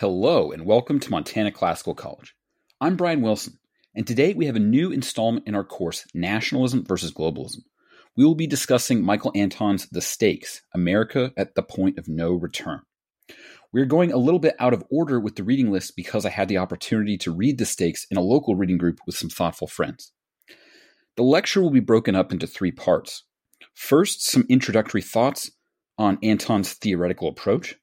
Hello, and welcome to Montana Classical College. I'm Brian Wilson, and today we have a new installment in our course, Nationalism versus Globalism. We will be discussing Michael Anton's The Stakes America at the Point of No Return. We're going a little bit out of order with the reading list because I had the opportunity to read The Stakes in a local reading group with some thoughtful friends. The lecture will be broken up into three parts. First, some introductory thoughts on Anton's theoretical approach.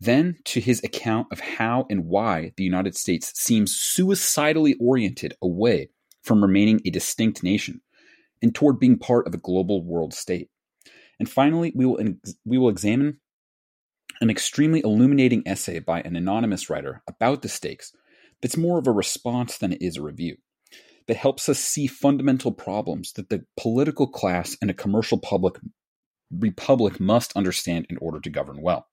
Then to his account of how and why the United States seems suicidally oriented away from remaining a distinct nation and toward being part of a global world state. And finally, we will, we will examine an extremely illuminating essay by an anonymous writer about the stakes that's more of a response than it is a review, that helps us see fundamental problems that the political class and a commercial public republic must understand in order to govern well.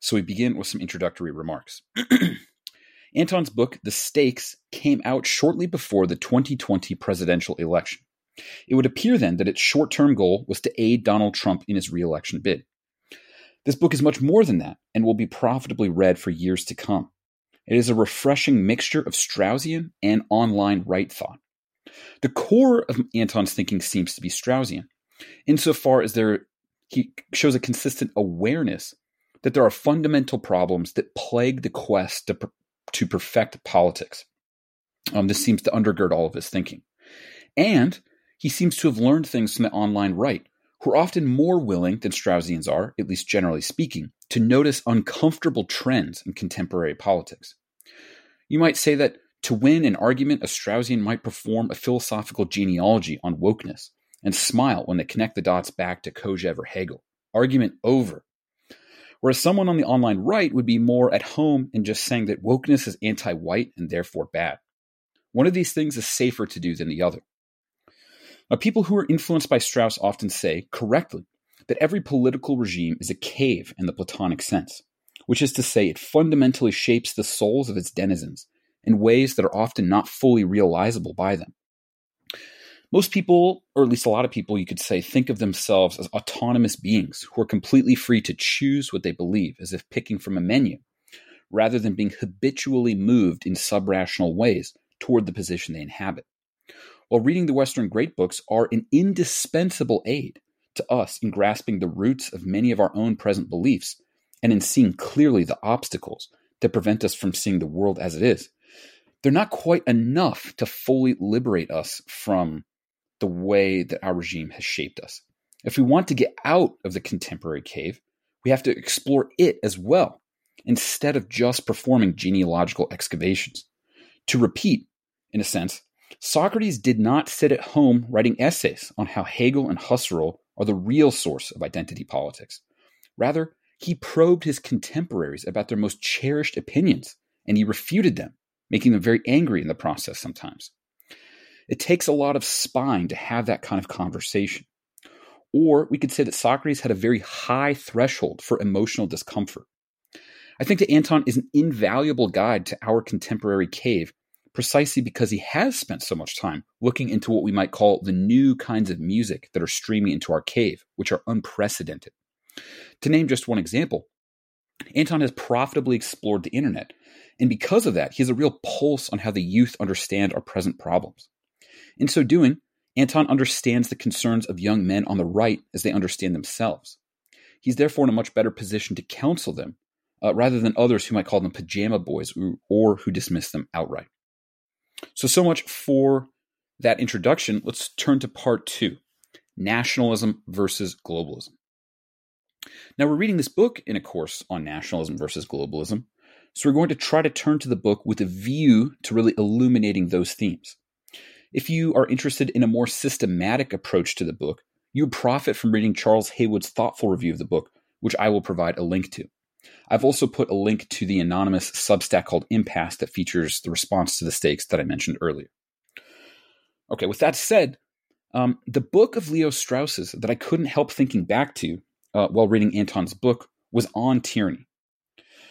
So we begin with some introductory remarks. Anton's book, The Stakes, came out shortly before the 2020 presidential election. It would appear then that its short term goal was to aid Donald Trump in his reelection bid. This book is much more than that and will be profitably read for years to come. It is a refreshing mixture of Straussian and online right thought. The core of Anton's thinking seems to be Straussian, insofar as there he shows a consistent awareness that there are fundamental problems that plague the quest to, to perfect politics. Um, this seems to undergird all of his thinking. And he seems to have learned things from the online right, who are often more willing than Straussians are, at least generally speaking, to notice uncomfortable trends in contemporary politics. You might say that to win an argument, a Straussian might perform a philosophical genealogy on wokeness and smile when they connect the dots back to Kojève or Hegel. Argument over. Whereas someone on the online right would be more at home in just saying that wokeness is anti white and therefore bad. One of these things is safer to do than the other. Now, people who are influenced by Strauss often say, correctly, that every political regime is a cave in the Platonic sense, which is to say, it fundamentally shapes the souls of its denizens in ways that are often not fully realizable by them. Most people, or at least a lot of people, you could say, think of themselves as autonomous beings who are completely free to choose what they believe, as if picking from a menu, rather than being habitually moved in subrational ways toward the position they inhabit. While reading the Western great books are an indispensable aid to us in grasping the roots of many of our own present beliefs and in seeing clearly the obstacles that prevent us from seeing the world as it is, they're not quite enough to fully liberate us from the way that our regime has shaped us. If we want to get out of the contemporary cave, we have to explore it as well, instead of just performing genealogical excavations. To repeat, in a sense, Socrates did not sit at home writing essays on how Hegel and Husserl are the real source of identity politics. Rather, he probed his contemporaries about their most cherished opinions, and he refuted them, making them very angry in the process sometimes. It takes a lot of spine to have that kind of conversation. Or we could say that Socrates had a very high threshold for emotional discomfort. I think that Anton is an invaluable guide to our contemporary cave precisely because he has spent so much time looking into what we might call the new kinds of music that are streaming into our cave, which are unprecedented. To name just one example, Anton has profitably explored the internet, and because of that, he has a real pulse on how the youth understand our present problems. In so doing, Anton understands the concerns of young men on the right as they understand themselves. He's therefore in a much better position to counsel them, uh, rather than others who might call them pajama boys or, or who dismiss them outright. So, so much for that introduction. Let's turn to part two nationalism versus globalism. Now, we're reading this book in a course on nationalism versus globalism, so we're going to try to turn to the book with a view to really illuminating those themes. If you are interested in a more systematic approach to the book, you would profit from reading Charles Haywood's thoughtful review of the book, which I will provide a link to. I've also put a link to the anonymous Substack called Impasse that features the response to the stakes that I mentioned earlier. Okay, with that said, um, the book of Leo Strauss's that I couldn't help thinking back to uh, while reading Anton's book was on tyranny.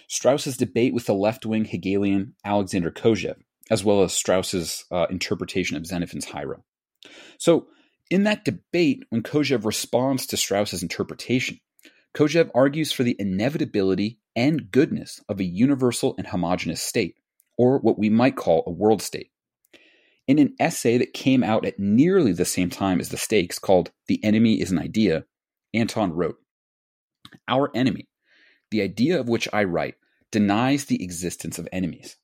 Strauss's debate with the left wing Hegelian Alexander Kojève as well as Strauss's uh, interpretation of Xenophon's Hieron. So, in that debate, when Kojève responds to Strauss's interpretation, Kojève argues for the inevitability and goodness of a universal and homogeneous state, or what we might call a world state. In an essay that came out at nearly the same time as the stakes called The Enemy is an Idea, Anton wrote Our enemy, the idea of which I write, denies the existence of enemies.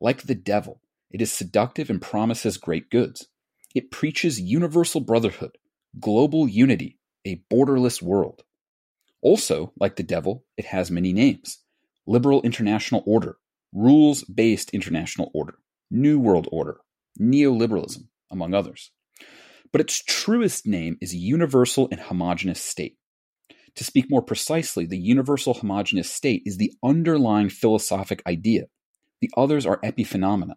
Like the devil, it is seductive and promises great goods. It preaches universal brotherhood, global unity, a borderless world. Also, like the devil, it has many names liberal international order, rules based international order, New World Order, neoliberalism, among others. But its truest name is universal and homogeneous state. To speak more precisely, the universal homogeneous state is the underlying philosophic idea. The others are epiphenomena,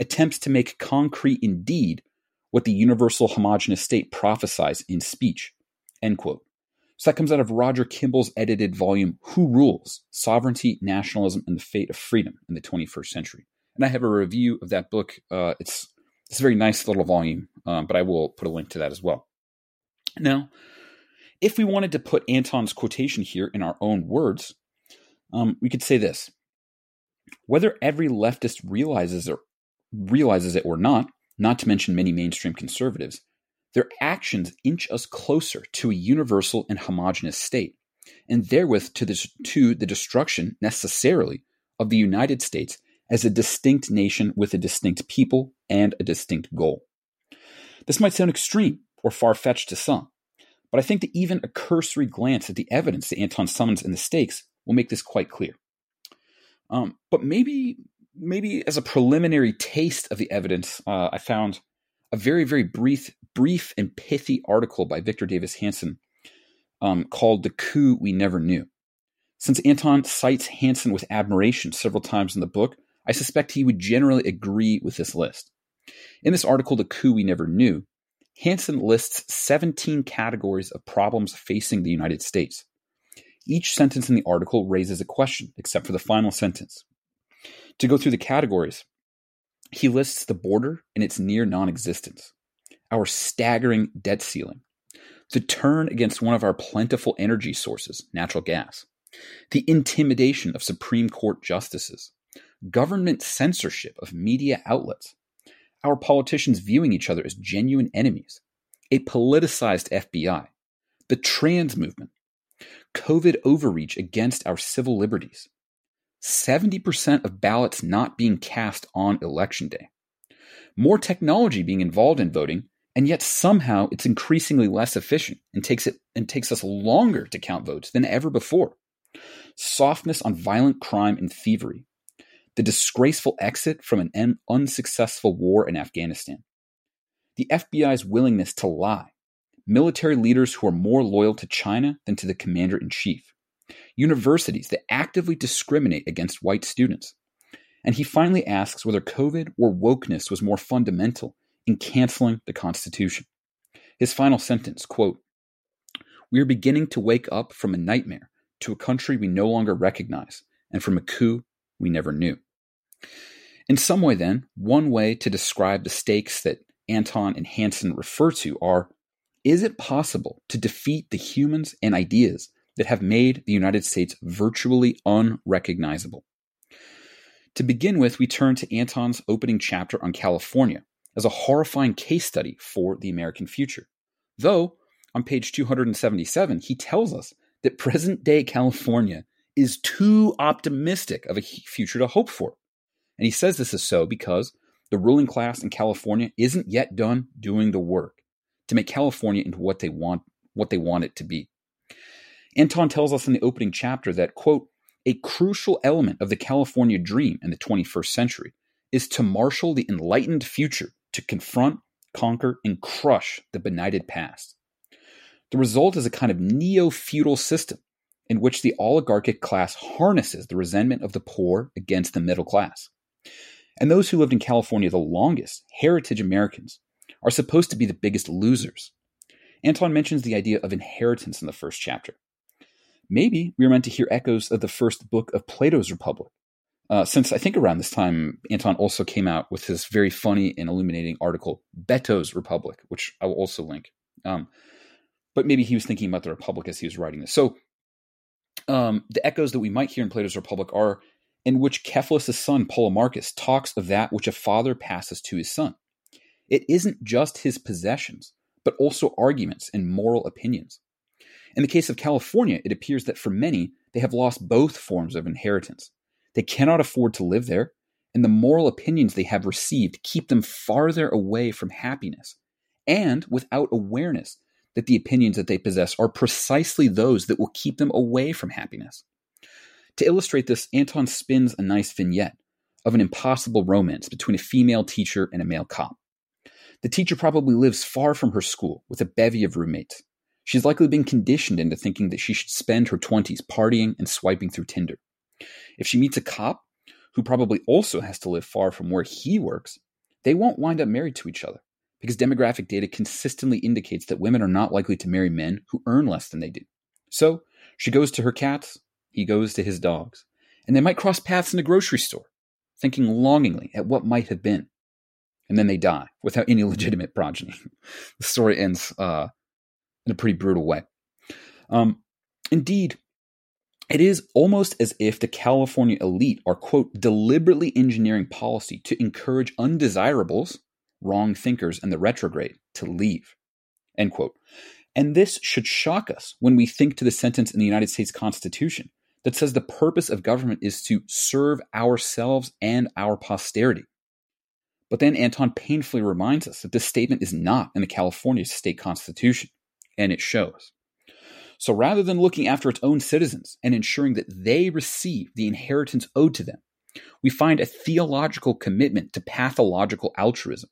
attempts to make concrete indeed what the universal homogeneous state prophesies in speech. End quote. So that comes out of Roger Kimball's edited volume, Who Rules? Sovereignty, Nationalism, and the Fate of Freedom in the 21st Century. And I have a review of that book. Uh, it's, it's a very nice little volume, um, but I will put a link to that as well. Now, if we wanted to put Anton's quotation here in our own words, um, we could say this whether every leftist realizes or realizes it or not, not to mention many mainstream conservatives, their actions inch us closer to a universal and homogenous state, and therewith to the, to the destruction necessarily of the United States as a distinct nation with a distinct people and a distinct goal. This might sound extreme or far fetched to some, but I think that even a cursory glance at the evidence that Anton summons in the stakes will make this quite clear. Um, but maybe, maybe as a preliminary taste of the evidence, uh, I found a very, very brief, brief and pithy article by Victor Davis Hanson um, called "The Coup We Never Knew." Since Anton cites Hanson with admiration several times in the book, I suspect he would generally agree with this list. In this article, The Coup We Never Knew, Hanson lists 17 categories of problems facing the United States. Each sentence in the article raises a question, except for the final sentence. To go through the categories, he lists the border and its near non existence, our staggering debt ceiling, the turn against one of our plentiful energy sources, natural gas, the intimidation of Supreme Court justices, government censorship of media outlets, our politicians viewing each other as genuine enemies, a politicized FBI, the trans movement, COVID overreach against our civil liberties, 70% of ballots not being cast on election day, more technology being involved in voting, and yet somehow it's increasingly less efficient and takes it and takes us longer to count votes than ever before. Softness on violent crime and thievery, the disgraceful exit from an unsuccessful war in Afghanistan, the FBI's willingness to lie, military leaders who are more loyal to China than to the commander in chief, universities that actively discriminate against white students. And he finally asks whether COVID or wokeness was more fundamental in canceling the Constitution. His final sentence, quote, We are beginning to wake up from a nightmare to a country we no longer recognize and from a coup we never knew. In some way, then, one way to describe the stakes that Anton and Hanson refer to are Is it possible to defeat the humans and ideas that have made the United States virtually unrecognizable? To begin with, we turn to Anton's opening chapter on California as a horrifying case study for the American future. Though, on page 277, he tells us that present day California is too optimistic of a future to hope for. And he says this is so because the ruling class in California isn't yet done doing the work to make California into what they want what they want it to be. Anton tells us in the opening chapter that quote a crucial element of the California dream in the 21st century is to marshal the enlightened future to confront, conquer, and crush the benighted past. The result is a kind of neo feudal system in which the oligarchic class harnesses the resentment of the poor against the middle class. And those who lived in California the longest, heritage Americans, are supposed to be the biggest losers. Anton mentions the idea of inheritance in the first chapter. Maybe we are meant to hear echoes of the first book of Plato's Republic, uh, since I think around this time, Anton also came out with his very funny and illuminating article, Beto's Republic, which I will also link. Um, but maybe he was thinking about the Republic as he was writing this. So um, the echoes that we might hear in Plato's Republic are in which Cephalus' son, Polemarchus, talks of that which a father passes to his son. It isn't just his possessions, but also arguments and moral opinions. In the case of California, it appears that for many, they have lost both forms of inheritance. They cannot afford to live there, and the moral opinions they have received keep them farther away from happiness, and without awareness that the opinions that they possess are precisely those that will keep them away from happiness. To illustrate this, Anton spins a nice vignette of an impossible romance between a female teacher and a male cop. The teacher probably lives far from her school with a bevy of roommates. She's likely been conditioned into thinking that she should spend her 20s partying and swiping through Tinder. If she meets a cop who probably also has to live far from where he works, they won't wind up married to each other because demographic data consistently indicates that women are not likely to marry men who earn less than they do. So she goes to her cats, he goes to his dogs, and they might cross paths in a grocery store, thinking longingly at what might have been. And then they die without any legitimate progeny. the story ends uh, in a pretty brutal way. Um, indeed, it is almost as if the California elite are, quote, deliberately engineering policy to encourage undesirables, wrong thinkers, and the retrograde to leave, end quote. And this should shock us when we think to the sentence in the United States Constitution that says the purpose of government is to serve ourselves and our posterity. But then Anton painfully reminds us that this statement is not in the California state constitution, and it shows. So rather than looking after its own citizens and ensuring that they receive the inheritance owed to them, we find a theological commitment to pathological altruism.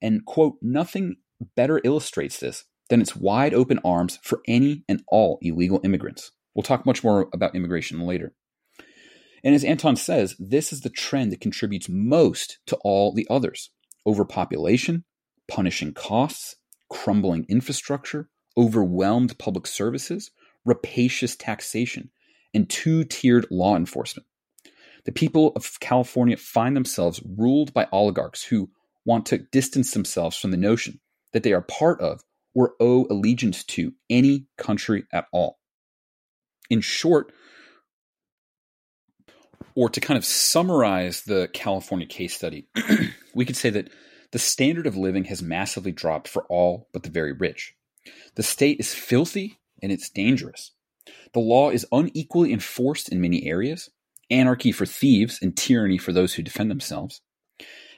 And, quote, nothing better illustrates this than its wide open arms for any and all illegal immigrants. We'll talk much more about immigration later. And as Anton says, this is the trend that contributes most to all the others overpopulation, punishing costs, crumbling infrastructure, overwhelmed public services, rapacious taxation, and two tiered law enforcement. The people of California find themselves ruled by oligarchs who want to distance themselves from the notion that they are part of or owe allegiance to any country at all. In short, or to kind of summarize the California case study, we could say that the standard of living has massively dropped for all but the very rich. The state is filthy and it's dangerous. The law is unequally enforced in many areas, anarchy for thieves and tyranny for those who defend themselves.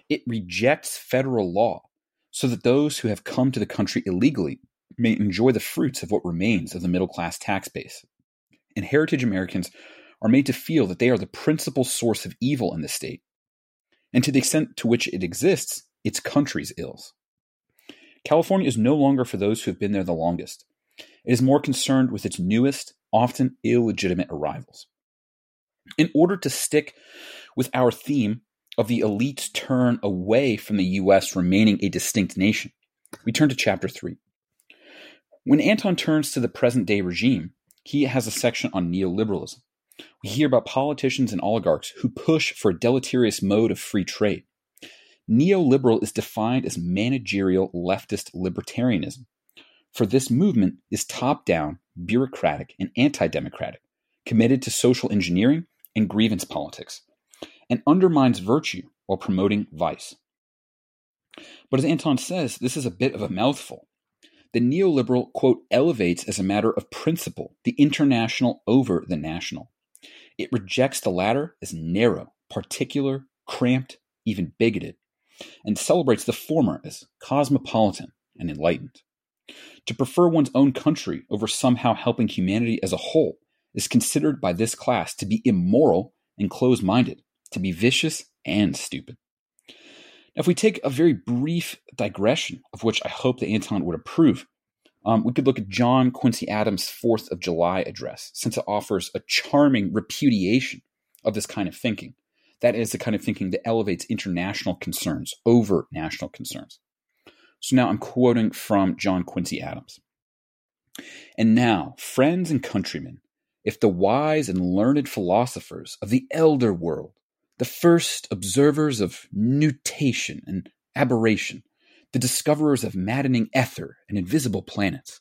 It rejects federal law so that those who have come to the country illegally may enjoy the fruits of what remains of the middle class tax base and heritage Americans are made to feel that they are the principal source of evil in the state. And to the extent to which it exists, its country's ills. California is no longer for those who have been there the longest. It is more concerned with its newest, often illegitimate arrivals. In order to stick with our theme of the elite's turn away from the U.S. remaining a distinct nation, we turn to chapter 3. When Anton turns to the present day regime, he has a section on neoliberalism. We hear about politicians and oligarchs who push for a deleterious mode of free trade. Neoliberal is defined as managerial leftist libertarianism. For this movement is top down, bureaucratic, and anti democratic, committed to social engineering and grievance politics, and undermines virtue while promoting vice. But as Anton says, this is a bit of a mouthful the neoliberal, quote, elevates as a matter of principle the international over the national. It rejects the latter as narrow, particular, cramped, even bigoted, and celebrates the former as cosmopolitan and enlightened. To prefer one's own country over somehow helping humanity as a whole is considered by this class to be immoral and close minded, to be vicious and stupid. Now, if we take a very brief digression, of which I hope that Anton would approve, um, we could look at John Quincy Adams' Fourth of July address, since it offers a charming repudiation of this kind of thinking. That is the kind of thinking that elevates international concerns over national concerns. So now I'm quoting from John Quincy Adams. And now, friends and countrymen, if the wise and learned philosophers of the elder world the first observers of nutation and aberration, the discoverers of maddening ether and invisible planets,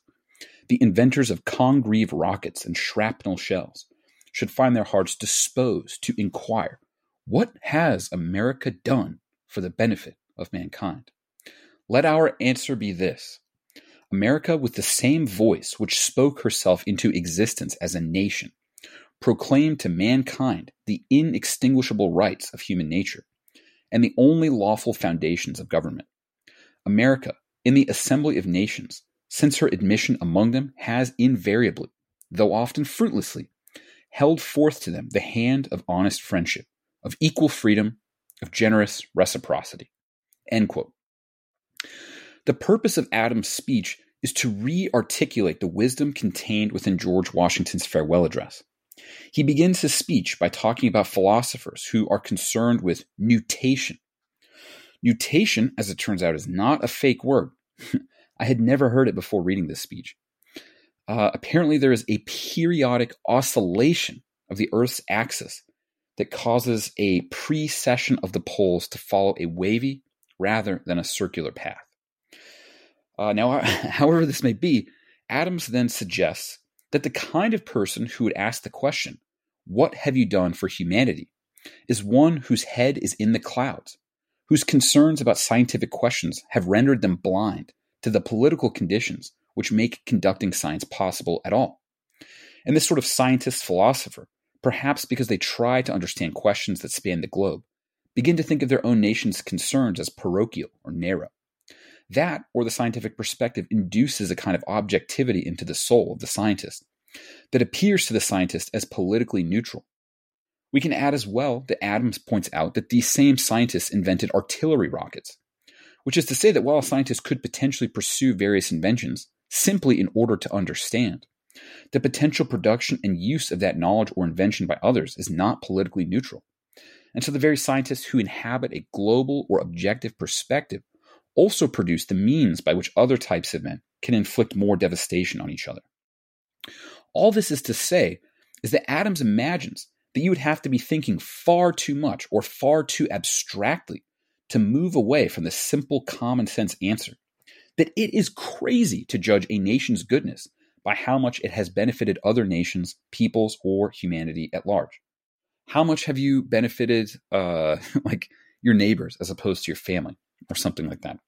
the inventors of Congreve rockets and shrapnel shells, should find their hearts disposed to inquire what has America done for the benefit of mankind? Let our answer be this America, with the same voice which spoke herself into existence as a nation, proclaimed to mankind the inextinguishable rights of human nature and the only lawful foundations of government. America, in the assembly of nations, since her admission among them, has invariably, though often fruitlessly, held forth to them the hand of honest friendship, of equal freedom, of generous reciprocity. The purpose of Adams' speech is to re articulate the wisdom contained within George Washington's farewell address. He begins his speech by talking about philosophers who are concerned with nutation. Nutation, as it turns out, is not a fake word. I had never heard it before reading this speech. Uh, apparently, there is a periodic oscillation of the Earth's axis that causes a precession of the poles to follow a wavy rather than a circular path. Uh, now, however this may be, Adams then suggests that the kind of person who would ask the question, What have you done for humanity? is one whose head is in the clouds, whose concerns about scientific questions have rendered them blind to the political conditions which make conducting science possible at all. And this sort of scientist philosopher perhaps because they try to understand questions that span the globe, begin to think of their own nation's concerns as parochial or narrow. That, or the scientific perspective, induces a kind of objectivity into the soul of the scientist that appears to the scientist as politically neutral. We can add as well that Adams points out that these same scientists invented artillery rockets, which is to say that while a scientist could potentially pursue various inventions simply in order to understand, the potential production and use of that knowledge or invention by others is not politically neutral. And so the very scientists who inhabit a global or objective perspective also produce the means by which other types of men can inflict more devastation on each other. All this is to say is that Adams imagines that you would have to be thinking far too much or far too abstractly to move away from the simple common sense answer that it is crazy to judge a nation's goodness by how much it has benefited other nations, peoples, or humanity at large. How much have you benefited, uh, like your neighbors as opposed to your family, or something like that?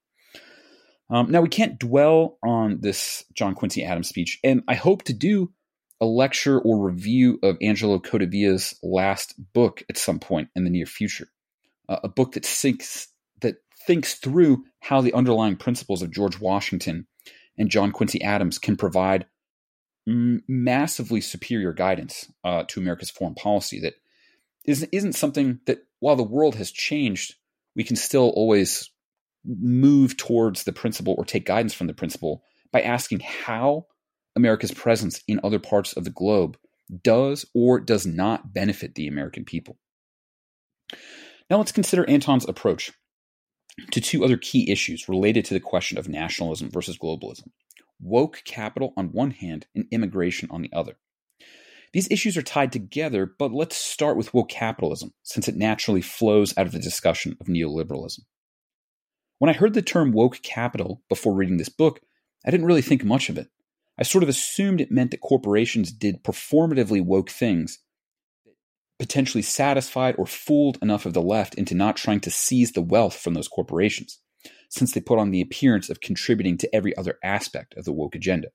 Um, now, we can't dwell on this John Quincy Adams speech, and I hope to do a lecture or review of Angelo Codevilla's last book at some point in the near future. Uh, a book that thinks that thinks through how the underlying principles of George Washington and John Quincy Adams can provide massively superior guidance uh, to America's foreign policy that isn't, isn't something that, while the world has changed, we can still always move towards the principle or take guidance from the principle by asking how America's presence in other parts of the globe does or does not benefit the American people. Now let's consider Anton's approach to two other key issues related to the question of nationalism versus globalism woke capital on one hand and immigration on the other. These issues are tied together, but let's start with woke capitalism, since it naturally flows out of the discussion of neoliberalism. When I heard the term woke capital before reading this book, I didn't really think much of it. I sort of assumed it meant that corporations did performatively woke things that potentially satisfied or fooled enough of the left into not trying to seize the wealth from those corporations since they put on the appearance of contributing to every other aspect of the woke agenda.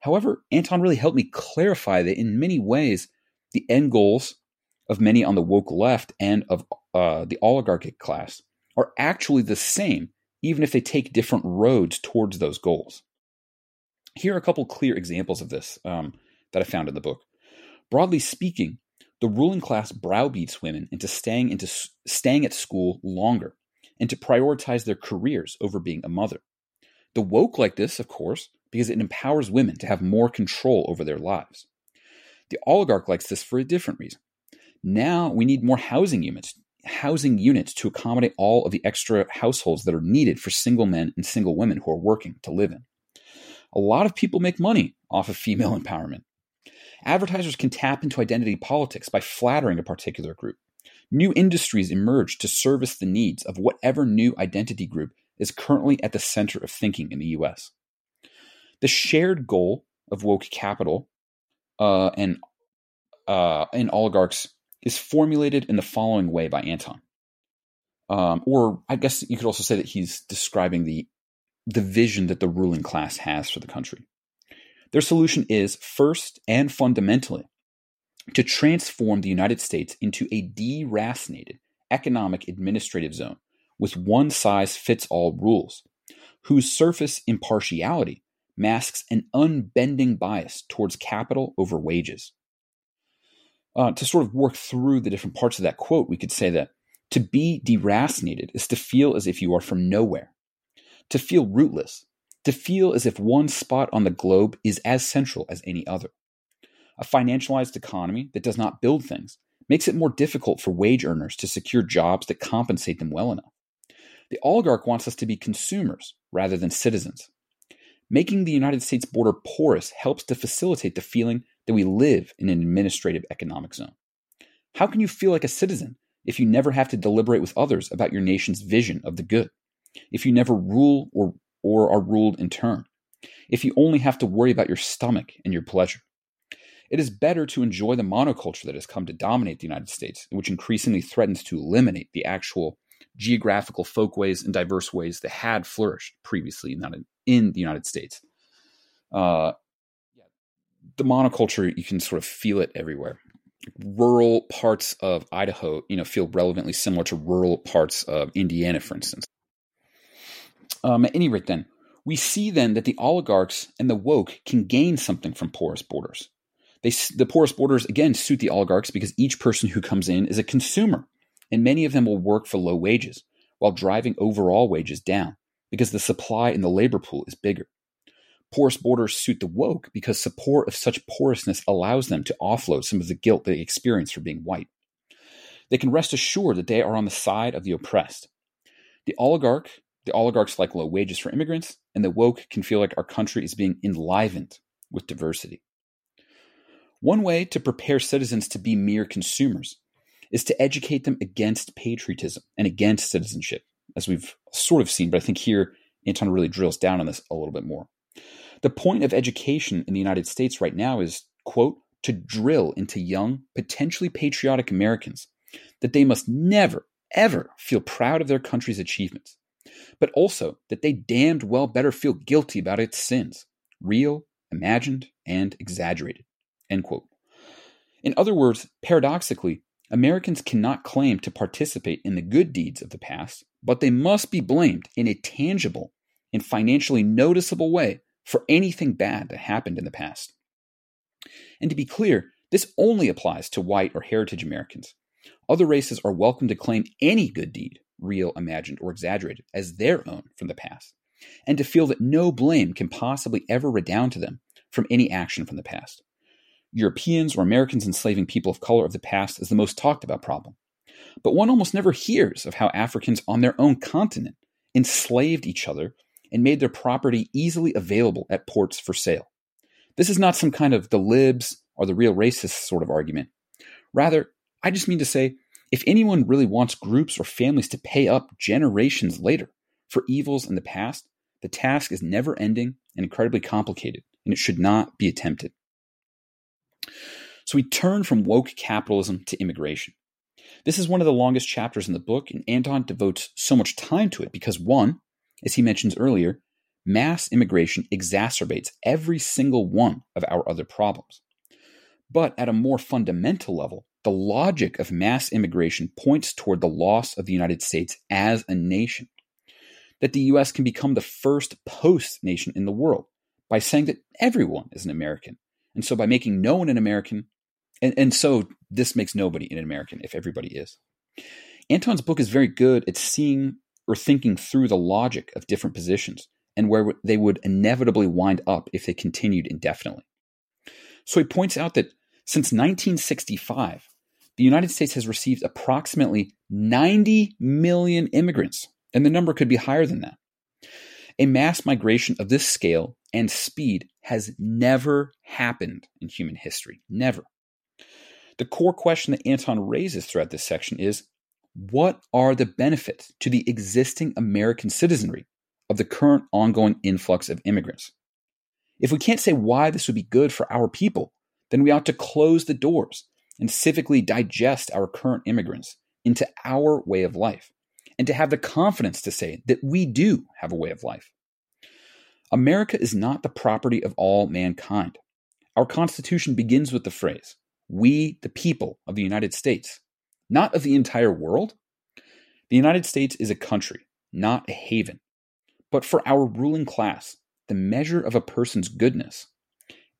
However, Anton really helped me clarify that in many ways, the end goals of many on the woke left and of uh, the oligarchic class are actually the same, even if they take different roads towards those goals. Here are a couple clear examples of this um, that I found in the book. Broadly speaking, the ruling class browbeats women into staying into staying at school longer and to prioritize their careers over being a mother. The woke like this, of course, because it empowers women to have more control over their lives. The oligarch likes this for a different reason. Now we need more housing units, housing units to accommodate all of the extra households that are needed for single men and single women who are working to live in. A lot of people make money off of female empowerment. Advertisers can tap into identity politics by flattering a particular group. New industries emerge to service the needs of whatever new identity group is currently at the center of thinking in the US. The shared goal of woke capital uh, and uh, and oligarchs is formulated in the following way by Anton. Um, or I guess you could also say that he's describing the the vision that the ruling class has for the country. Their solution is first and fundamentally to transform the United States into a deracinated economic administrative zone with one size fits all rules, whose surface impartiality masks an unbending bias towards capital over wages. Uh, to sort of work through the different parts of that quote, we could say that to be deracinated is to feel as if you are from nowhere, to feel rootless, to feel as if one spot on the globe is as central as any other. A financialized economy that does not build things makes it more difficult for wage earners to secure jobs that compensate them well enough. The oligarch wants us to be consumers rather than citizens. Making the United States border porous helps to facilitate the feeling that we live in an administrative economic zone. How can you feel like a citizen if you never have to deliberate with others about your nation's vision of the good? If you never rule or, or are ruled in turn? If you only have to worry about your stomach and your pleasure? It is better to enjoy the monoculture that has come to dominate the United States, which increasingly threatens to eliminate the actual geographical folkways and diverse ways that had flourished previously in the United States. Uh, the monoculture, you can sort of feel it everywhere. Rural parts of Idaho, you know, feel relevantly similar to rural parts of Indiana, for instance. Um, at any rate, then, we see then that the oligarchs and the woke can gain something from porous borders. They, the porous borders, again, suit the oligarchs because each person who comes in is a consumer, and many of them will work for low wages while driving overall wages down because the supply in the labor pool is bigger. Porous borders suit the woke because support of such porousness allows them to offload some of the guilt they experience for being white. They can rest assured that they are on the side of the oppressed. The oligarch, the oligarchs like low wages for immigrants, and the woke can feel like our country is being enlivened with diversity. One way to prepare citizens to be mere consumers is to educate them against patriotism and against citizenship, as we've sort of seen, but I think here Anton really drills down on this a little bit more. The point of education in the United States right now is, quote, to drill into young, potentially patriotic Americans that they must never, ever feel proud of their country's achievements, but also that they damned well better feel guilty about its sins, real, imagined, and exaggerated. In other words, paradoxically, Americans cannot claim to participate in the good deeds of the past, but they must be blamed in a tangible and financially noticeable way for anything bad that happened in the past. And to be clear, this only applies to white or heritage Americans. Other races are welcome to claim any good deed, real, imagined, or exaggerated, as their own from the past, and to feel that no blame can possibly ever redound to them from any action from the past. Europeans or Americans enslaving people of color of the past is the most talked about problem. But one almost never hears of how Africans on their own continent enslaved each other and made their property easily available at ports for sale. This is not some kind of the libs or the real racist sort of argument. Rather, I just mean to say if anyone really wants groups or families to pay up generations later for evils in the past, the task is never ending and incredibly complicated, and it should not be attempted. So we turn from woke capitalism to immigration. This is one of the longest chapters in the book, and Anton devotes so much time to it because, one, as he mentions earlier, mass immigration exacerbates every single one of our other problems. But at a more fundamental level, the logic of mass immigration points toward the loss of the United States as a nation. That the US can become the first post nation in the world by saying that everyone is an American. And so by making no one an American, and, and so this makes nobody an American if everybody is. Anton's book is very good at seeing or thinking through the logic of different positions and where they would inevitably wind up if they continued indefinitely. So he points out that since 1965, the United States has received approximately 90 million immigrants, and the number could be higher than that. A mass migration of this scale and speed has never happened in human history. Never. The core question that Anton raises throughout this section is what are the benefits to the existing American citizenry of the current ongoing influx of immigrants? If we can't say why this would be good for our people, then we ought to close the doors and civically digest our current immigrants into our way of life, and to have the confidence to say that we do have a way of life. America is not the property of all mankind. Our Constitution begins with the phrase, We, the people of the United States, not of the entire world. The United States is a country, not a haven. But for our ruling class, the measure of a person's goodness,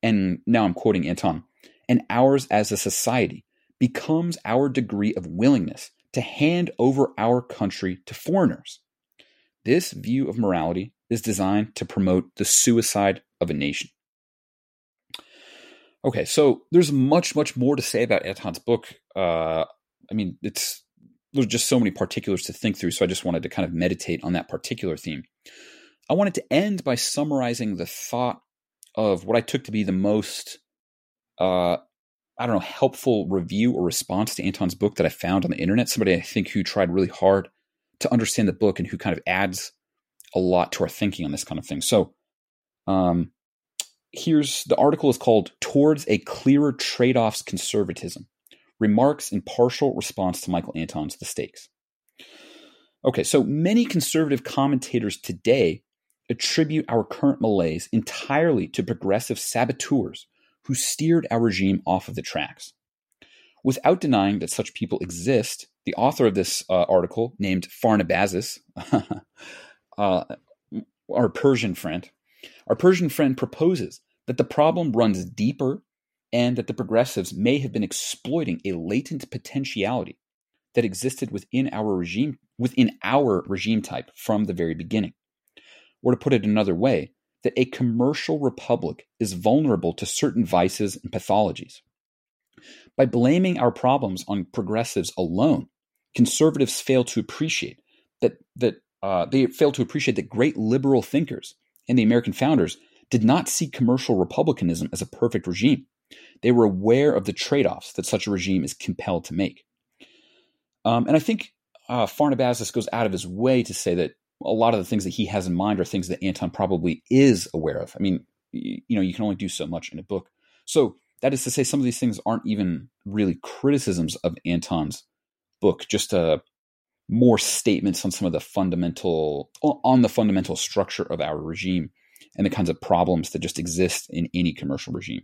and now I'm quoting Anton, and ours as a society becomes our degree of willingness to hand over our country to foreigners. This view of morality is designed to promote the suicide of a nation. Okay, so there's much, much more to say about Anton's book. Uh, I mean, it's there's just so many particulars to think through, so I just wanted to kind of meditate on that particular theme. I wanted to end by summarizing the thought of what I took to be the most uh, I don't know, helpful review or response to Anton's book that I found on the internet. Somebody I think who tried really hard to understand the book and who kind of adds a lot to our thinking on this kind of thing. So, um, here's the article is called Towards a Clearer Trade Offs Conservatism Remarks in Partial Response to Michael Anton's The Stakes. Okay, so many conservative commentators today attribute our current malaise entirely to progressive saboteurs who steered our regime off of the tracks. Without denying that such people exist, the author of this uh, article, named Pharnabazus, uh, our Persian friend, our Persian friend proposes that the problem runs deeper and that the progressives may have been exploiting a latent potentiality that existed within our regime within our regime type from the very beginning. Or to put it another way, that a commercial republic is vulnerable to certain vices and pathologies. By blaming our problems on progressives alone, conservatives fail to appreciate that that uh, they fail to appreciate that great liberal thinkers and the American founders did not see commercial republicanism as a perfect regime. They were aware of the trade-offs that such a regime is compelled to make. Um, and I think uh, Pharnabazus goes out of his way to say that a lot of the things that he has in mind are things that Anton probably is aware of. I mean, you know, you can only do so much in a book. So that is to say, some of these things aren't even really criticisms of Anton's book, just uh, more statements on some of the fundamental, on the fundamental structure of our regime and the kinds of problems that just exist in any commercial regime.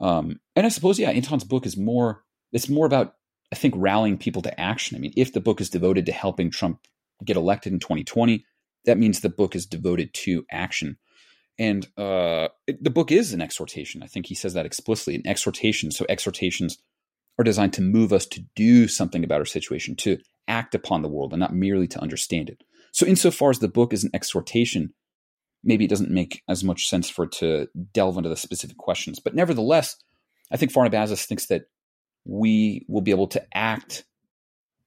Um, and I suppose, yeah, Anton's book is more, it's more about, I think, rallying people to action. I mean, if the book is devoted to helping Trump get elected in 2020, that means the book is devoted to action. And uh, it, the book is an exhortation. I think he says that explicitly an exhortation. So, exhortations are designed to move us to do something about our situation, to act upon the world, and not merely to understand it. So, insofar as the book is an exhortation, maybe it doesn't make as much sense for it to delve into the specific questions. But nevertheless, I think Pharnabazus thinks that we will be able to act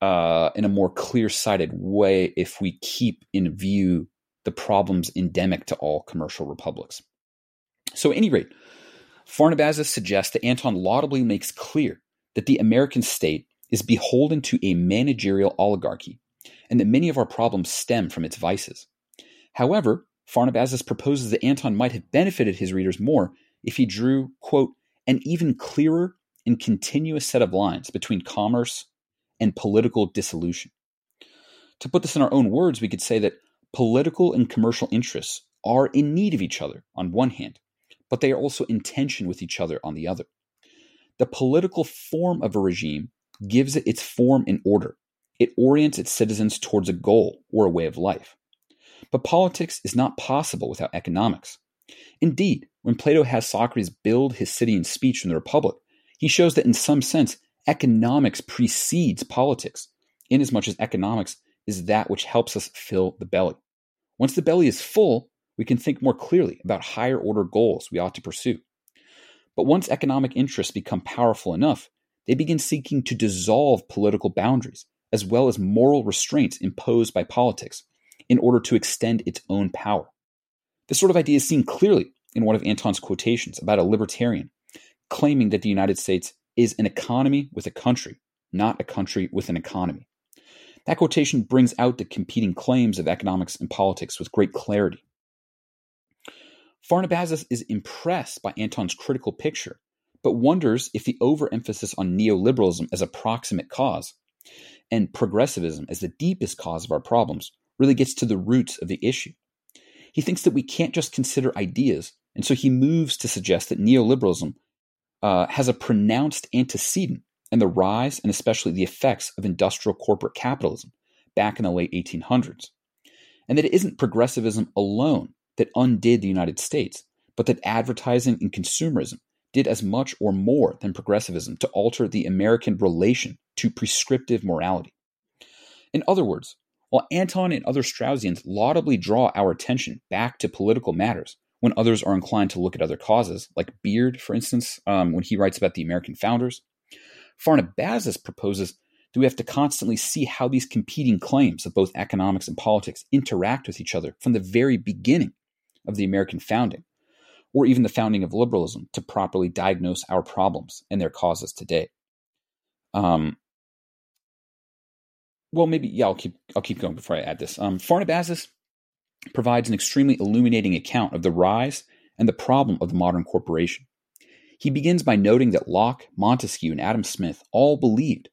uh, in a more clear sighted way if we keep in view the problems endemic to all commercial republics. So, at any rate, Pharnabazus suggests that Anton laudably makes clear that the American state is beholden to a managerial oligarchy and that many of our problems stem from its vices. However, Pharnabazus proposes that Anton might have benefited his readers more if he drew, quote, an even clearer and continuous set of lines between commerce, and political dissolution. To put this in our own words, we could say that political and commercial interests are in need of each other on one hand, but they are also in tension with each other on the other. The political form of a regime gives it its form and order. It orients its citizens towards a goal or a way of life. But politics is not possible without economics. Indeed, when Plato has Socrates build his city and speech in the Republic, he shows that in some sense economics precedes politics, inasmuch as economics is that which helps us fill the belly. Once the belly is full, we can think more clearly about higher order goals we ought to pursue. But once economic interests become powerful enough, they begin seeking to dissolve political boundaries as well as moral restraints imposed by politics in order to extend its own power. This sort of idea is seen clearly in one of Anton's quotations about a libertarian claiming that the United States is an economy with a country, not a country with an economy. That quotation brings out the competing claims of economics and politics with great clarity. Pharnabazus is impressed by Anton's critical picture, but wonders if the overemphasis on neoliberalism as a proximate cause and progressivism as the deepest cause of our problems really gets to the roots of the issue. He thinks that we can't just consider ideas, and so he moves to suggest that neoliberalism uh, has a pronounced antecedent in the rise and especially the effects of industrial corporate capitalism back in the late 1800s, and that it isn't progressivism alone that undid the United States, but that advertising and consumerism did as much or more than progressivism to alter the American relation to prescriptive morality. In other words, while Anton and other Straussians laudably draw our attention back to political matters when others are inclined to look at other causes, like Beard, for instance, um, when he writes about the American founders, Pharnabazus proposes that we have to constantly see how these competing claims of both economics and politics interact with each other from the very beginning of the American founding, or even the founding of liberalism, to properly diagnose our problems and their causes today. Um, well, maybe yeah. I'll keep I'll keep going before I add this. Um, Pharnabazus provides an extremely illuminating account of the rise and the problem of the modern corporation. He begins by noting that Locke, Montesquieu, and Adam Smith all believed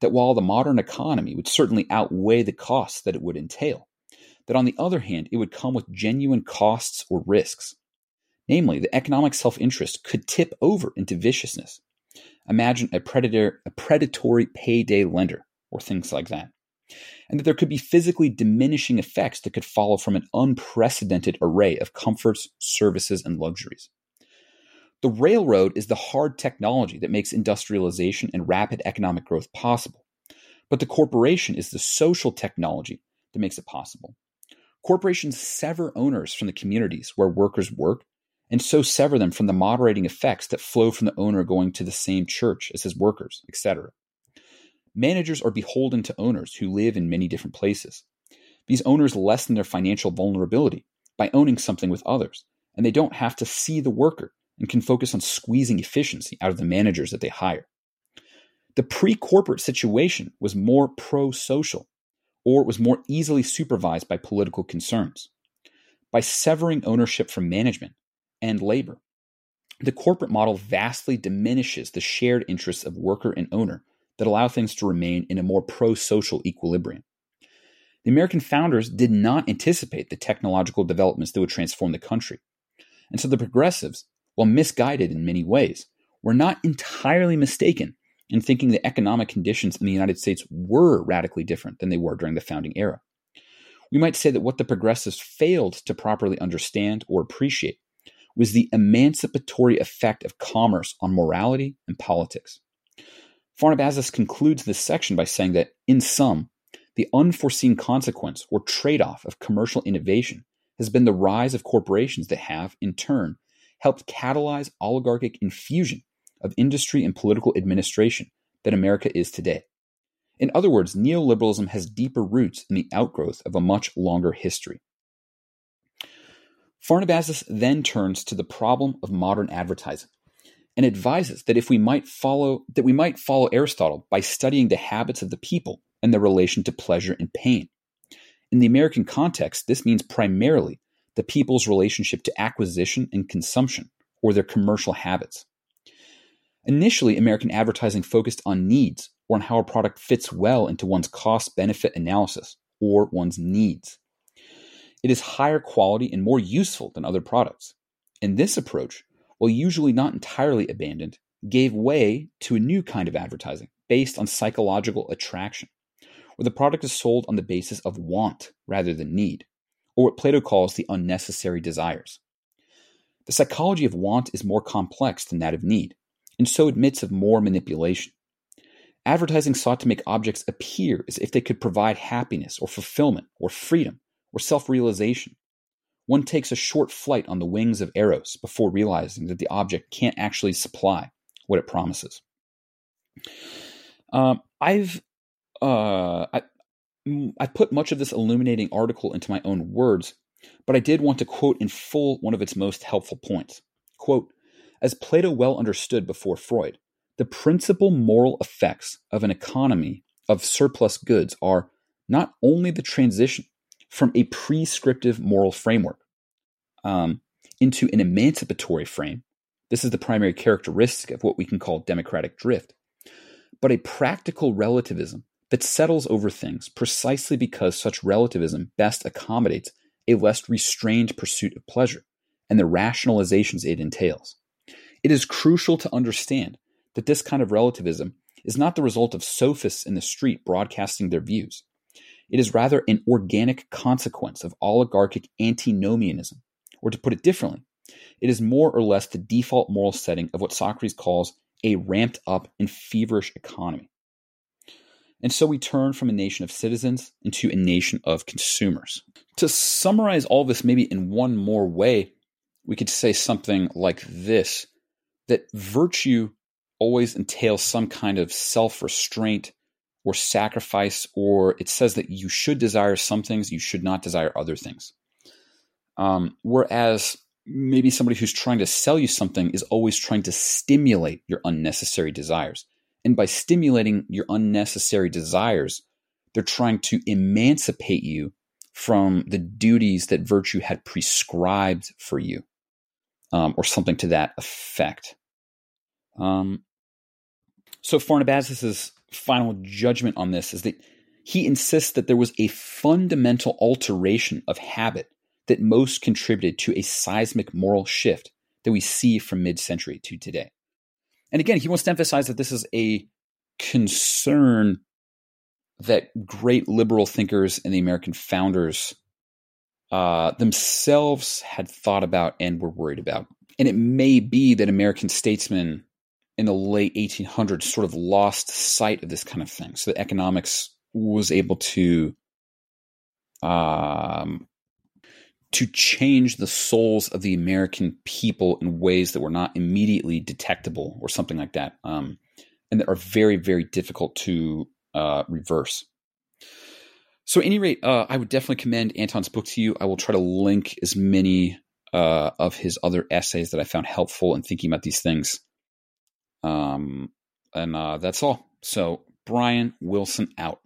that while the modern economy would certainly outweigh the costs that it would entail, that on the other hand, it would come with genuine costs or risks. Namely, the economic self interest could tip over into viciousness. Imagine a, predator, a predatory payday lender, or things like that. And that there could be physically diminishing effects that could follow from an unprecedented array of comforts, services, and luxuries. The railroad is the hard technology that makes industrialization and rapid economic growth possible. But the corporation is the social technology that makes it possible. Corporations sever owners from the communities where workers work, and so sever them from the moderating effects that flow from the owner going to the same church as his workers, etc. Managers are beholden to owners who live in many different places. These owners lessen their financial vulnerability by owning something with others, and they don't have to see the worker and can focus on squeezing efficiency out of the managers that they hire. The pre corporate situation was more pro social or it was more easily supervised by political concerns. By severing ownership from management and labor, the corporate model vastly diminishes the shared interests of worker and owner that allow things to remain in a more pro social equilibrium. The American founders did not anticipate the technological developments that would transform the country. And so the progressives, while misguided in many ways, were not entirely mistaken in thinking the economic conditions in the United States were radically different than they were during the founding era. We might say that what the progressives failed to properly understand or appreciate was the emancipatory effect of commerce on morality and politics. Pharnabazus concludes this section by saying that, in sum, the unforeseen consequence or trade off of commercial innovation has been the rise of corporations that have, in turn, helped catalyze oligarchic infusion of industry and political administration that America is today. In other words, neoliberalism has deeper roots in the outgrowth of a much longer history. Pharnabazus then turns to the problem of modern advertising and advises that if we might follow that we might follow Aristotle by studying the habits of the people and their relation to pleasure and pain. In the American context, this means primarily the people's relationship to acquisition and consumption or their commercial habits. Initially, American advertising focused on needs or on how a product fits well into one's cost benefit analysis or one's needs. It is higher quality and more useful than other products. And this approach, while usually not entirely abandoned, gave way to a new kind of advertising based on psychological attraction, where the product is sold on the basis of want rather than need, or what Plato calls the unnecessary desires. The psychology of want is more complex than that of need and so admits of more manipulation. Advertising sought to make objects appear as if they could provide happiness or fulfillment or freedom or self realization. One takes a short flight on the wings of Eros before realizing that the object can't actually supply what it promises. Um, I've uh, I, I put much of this illuminating article into my own words, but I did want to quote in full one of its most helpful points. Quote, as Plato well understood before Freud, the principal moral effects of an economy of surplus goods are not only the transition from a prescriptive moral framework, um, into an emancipatory frame. This is the primary characteristic of what we can call democratic drift, but a practical relativism that settles over things precisely because such relativism best accommodates a less restrained pursuit of pleasure and the rationalizations it entails. It is crucial to understand that this kind of relativism is not the result of sophists in the street broadcasting their views. It is rather an organic consequence of oligarchic antinomianism. Or to put it differently, it is more or less the default moral setting of what Socrates calls a ramped up and feverish economy. And so we turn from a nation of citizens into a nation of consumers. To summarize all this, maybe in one more way, we could say something like this that virtue always entails some kind of self restraint or sacrifice, or it says that you should desire some things, you should not desire other things. Um, whereas maybe somebody who's trying to sell you something is always trying to stimulate your unnecessary desires. And by stimulating your unnecessary desires, they're trying to emancipate you from the duties that virtue had prescribed for you, um, or something to that effect. Um, so Pharnabazus's final judgment on this is that he insists that there was a fundamental alteration of habit that most contributed to a seismic moral shift that we see from mid-century to today. And again, he wants to emphasize that this is a concern that great liberal thinkers and the American founders uh, themselves had thought about and were worried about. And it may be that American statesmen in the late 1800s sort of lost sight of this kind of thing. So that economics was able to um, to change the souls of the American people in ways that were not immediately detectable or something like that, um, and that are very, very difficult to uh, reverse. So, at any rate, uh, I would definitely commend Anton's book to you. I will try to link as many uh, of his other essays that I found helpful in thinking about these things. Um, and uh, that's all. So, Brian Wilson out.